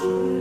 Sure.